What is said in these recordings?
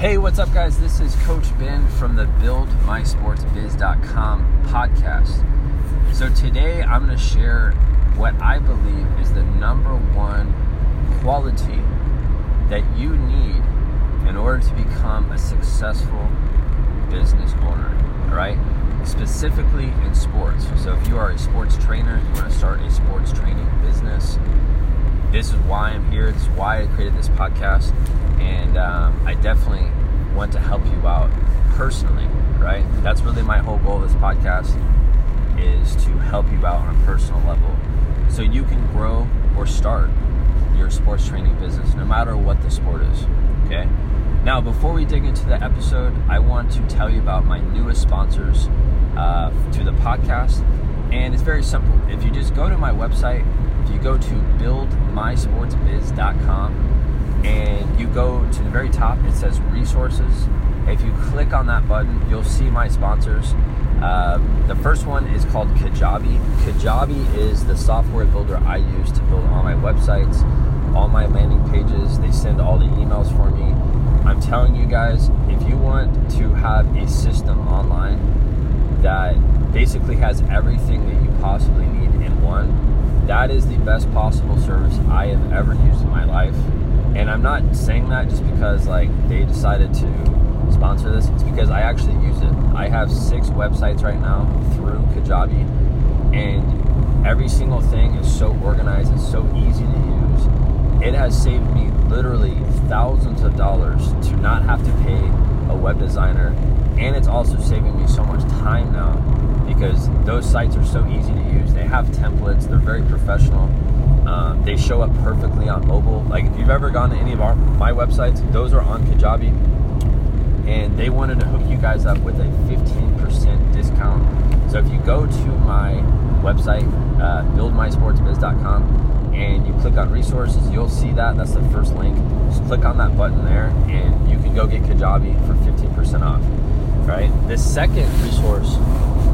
Hey, what's up, guys? This is Coach Ben from the BuildMySportsBiz.com podcast. So, today I'm going to share what I believe is the number one quality that you need in order to become a successful business owner, right? Specifically in sports. So, if you are a sports trainer, you want to start a sports training business, this is why I'm here. This is why I created this podcast. And um, I definitely want to help you out personally, right? That's really my whole goal of this podcast is to help you out on a personal level so you can grow or start your sports training business no matter what the sport is, okay? Now, before we dig into the episode, I want to tell you about my newest sponsors uh, to the podcast. And it's very simple. If you just go to my website, you go to buildmysportsbiz.com and you go to the very top, it says resources. If you click on that button, you'll see my sponsors. Uh, the first one is called Kajabi. Kajabi is the software builder I use to build all my websites, all my landing pages. They send all the emails for me. I'm telling you guys, if you want to have a system online that basically has everything that you possibly need in one, that is the best possible service I have ever used in my life. And I'm not saying that just because like they decided to sponsor this. It's because I actually use it. I have six websites right now through Kajabi, and every single thing is so organized and so easy to use. It has saved me literally thousands of dollars to not have to pay a web designer, and it's also saving me so much time now because those sites are so easy to use. They have templates, they're very professional. Um, they show up perfectly on mobile. Like if you've ever gone to any of our my websites, those are on Kajabi, and they wanted to hook you guys up with a 15% discount. So if you go to my website, uh, buildmysportsbiz.com, and you click on resources, you'll see that. That's the first link. Just click on that button there, and you can go get Kajabi for 15% off. Right. The second resource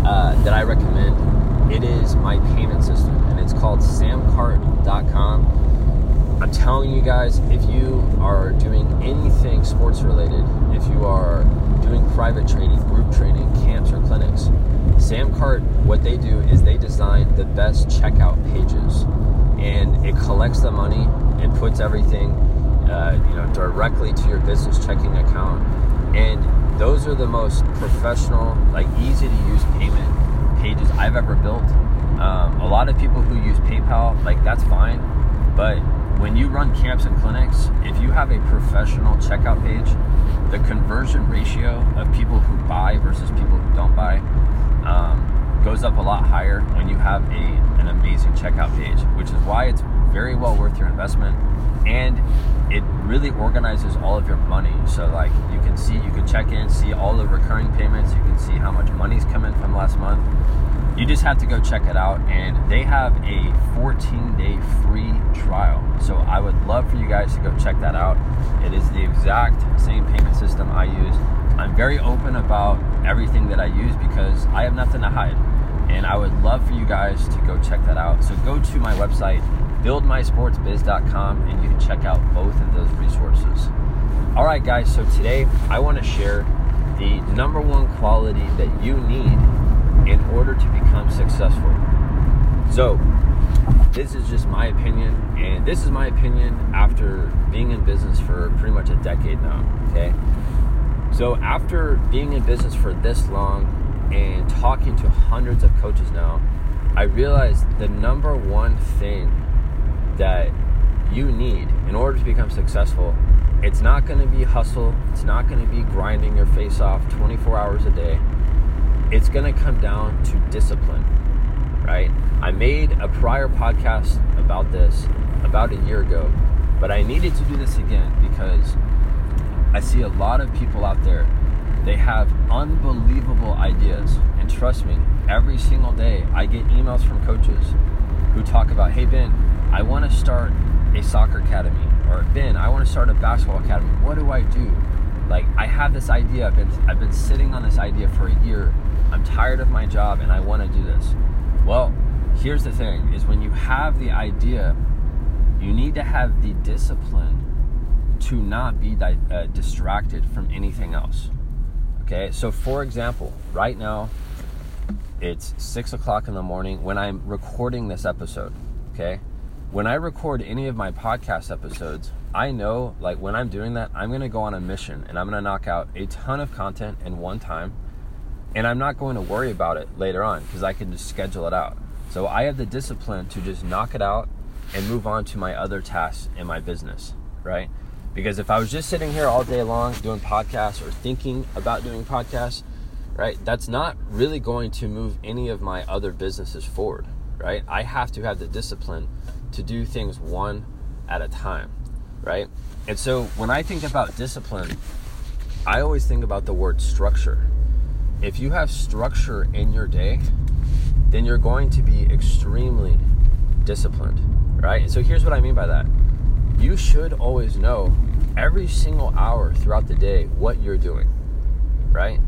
uh, that I recommend. It is my payment system, and it's called samcart.com. I'm telling you guys, if you are doing anything sports related, if you are doing private training, group training, camps, or clinics, Samcart, what they do is they design the best checkout pages, and it collects the money and puts everything, uh, you know, directly to your business checking account, and those are the most professional, like easy to use payment pages I've ever built. Um, a lot of people who use PayPal, like that's fine, but when you run camps and clinics, if you have a professional checkout page, the conversion ratio of people who buy versus people who don't buy um, goes up a lot higher when you have a an amazing checkout page, which is why it's very well worth your investment and it really organizes all of your money. So like you can see, you can check in, see all the recurring payments. You can see how much money's coming from last month. You just have to go check it out, and they have a 14-day free trial. So I would love for you guys to go check that out. It is the exact same payment system I use. I'm very open about everything that I use because I have nothing to hide. And I would love for you guys to go check that out. So go to my website, buildmysportsbiz.com and you can check out both of those resources. All right, guys, so today I want to share the number one quality that you need in order to become successful. So, this is just my opinion, and this is my opinion after being in business for pretty much a decade now, okay? So, after being in business for this long and talking to hundreds of coaches now, I realized the number one thing that you need in order to become successful, it's not going to be hustle. It's not going to be grinding your face off 24 hours a day. It's going to come down to discipline, right? I made a prior podcast about this about a year ago, but I needed to do this again because I see a lot of people out there. They have unbelievable ideas. And trust me, every single day I get emails from coaches who talk about, hey, Ben, I want to start a soccer academy, or Ben, I want to start a basketball academy. What do I do? Like, I have this idea. I've been I've been sitting on this idea for a year. I'm tired of my job, and I want to do this. Well, here's the thing: is when you have the idea, you need to have the discipline to not be di- uh, distracted from anything else. Okay, so for example, right now it's six o'clock in the morning when I'm recording this episode. Okay, when I record any of my podcast episodes, I know like when I'm doing that, I'm gonna go on a mission and I'm gonna knock out a ton of content in one time, and I'm not going to worry about it later on because I can just schedule it out. So I have the discipline to just knock it out and move on to my other tasks in my business, right? Because if I was just sitting here all day long doing podcasts or thinking about doing podcasts, right, that's not really going to move any of my other businesses forward, right? I have to have the discipline to do things one at a time, right? And so when I think about discipline, I always think about the word structure. If you have structure in your day, then you're going to be extremely disciplined, right? And so here's what I mean by that. You should always know every single hour throughout the day what you're doing, right?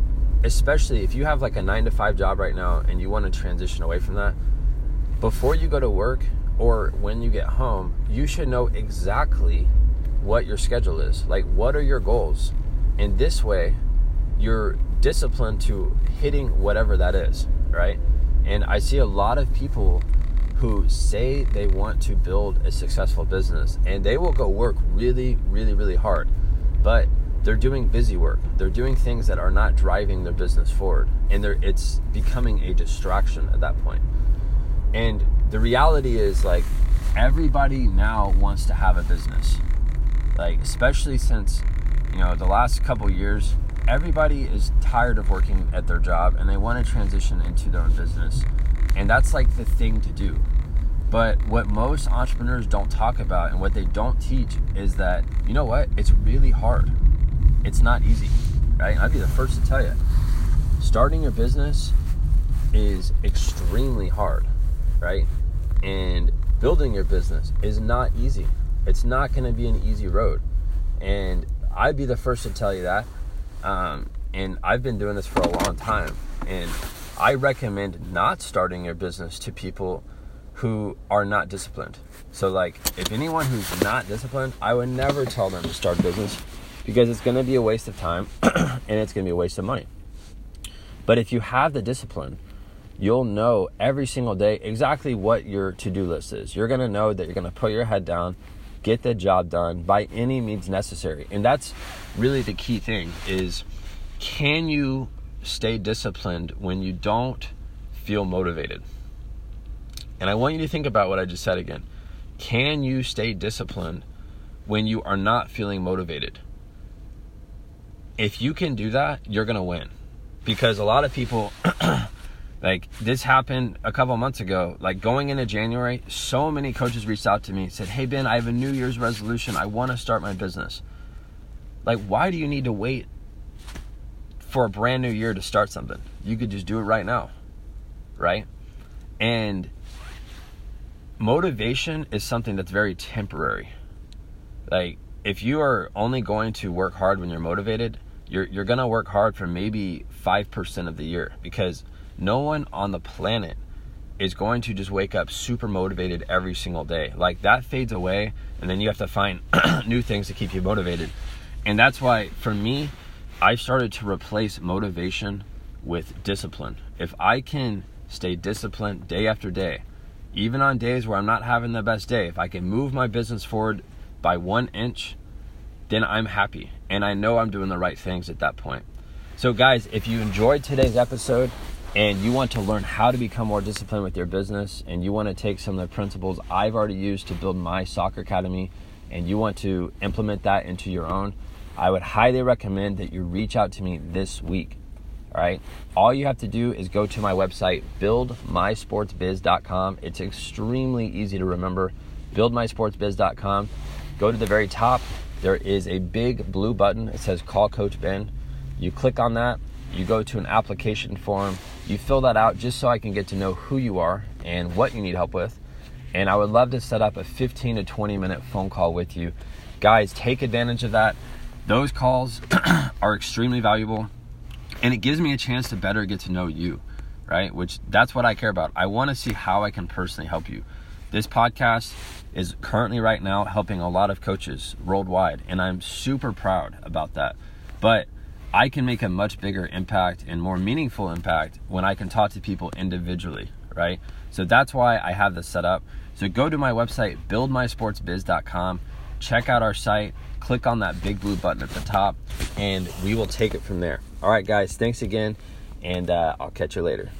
Especially if you have like a nine to five job right now and you want to transition away from that, before you go to work or when you get home, you should know exactly what your schedule is. Like, what are your goals? And this way, you're disciplined to hitting whatever that is, right? And I see a lot of people who say they want to build a successful business and they will go work really, really, really hard. But they're doing busy work. They're doing things that are not driving their business forward. And it's becoming a distraction at that point. And the reality is like everybody now wants to have a business. Like especially since, you know, the last couple years, everybody is tired of working at their job and they want to transition into their own business. And that's like the thing to do. But what most entrepreneurs don't talk about and what they don't teach is that, you know what? It's really hard. It's not easy, right? I'd be the first to tell you. Starting your business is extremely hard, right? And building your business is not easy. It's not going to be an easy road. And I'd be the first to tell you that. Um, and I've been doing this for a long time. And I recommend not starting your business to people who are not disciplined. So, like, if anyone who's not disciplined, I would never tell them to start a business because it's going to be a waste of time and it's going to be a waste of money. But if you have the discipline, you'll know every single day exactly what your to do list is. You're going to know that you're going to put your head down, get the job done by any means necessary. And that's really the key thing is can you stay disciplined when you don't feel motivated. And I want you to think about what I just said again. Can you stay disciplined when you are not feeling motivated? If you can do that, you're going to win. Because a lot of people, like this happened a couple months ago, like going into January, so many coaches reached out to me and said, Hey, Ben, I have a New Year's resolution. I want to start my business. Like, why do you need to wait for a brand new year to start something. You could just do it right now, right? And motivation is something that's very temporary. Like, if you are only going to work hard when you're motivated, you're, you're going to work hard for maybe 5% of the year because no one on the planet is going to just wake up super motivated every single day. Like, that fades away, and then you have to find new things to keep you motivated. And that's why, for me, I've started to replace motivation with discipline. If I can stay disciplined day after day, even on days where I'm not having the best day, if I can move my business forward by one inch, then I'm happy. And I know I'm doing the right things at that point. So, guys, if you enjoyed today's episode and you want to learn how to become more disciplined with your business and you want to take some of the principles I've already used to build my soccer academy and you want to implement that into your own, I would highly recommend that you reach out to me this week. All right. All you have to do is go to my website, buildmysportsbiz.com. It's extremely easy to remember. Buildmysportsbiz.com. Go to the very top. There is a big blue button. It says Call Coach Ben. You click on that. You go to an application form. You fill that out just so I can get to know who you are and what you need help with. And I would love to set up a 15 to 20 minute phone call with you. Guys, take advantage of that. Those calls are extremely valuable and it gives me a chance to better get to know you, right? Which that's what I care about. I want to see how I can personally help you. This podcast is currently right now helping a lot of coaches worldwide, and I'm super proud about that. But I can make a much bigger impact and more meaningful impact when I can talk to people individually, right? So that's why I have this set up. So go to my website, buildmysportsbiz.com, check out our site, click on that big blue button at the top, and we will take it from there. All right, guys, thanks again, and uh, I'll catch you later.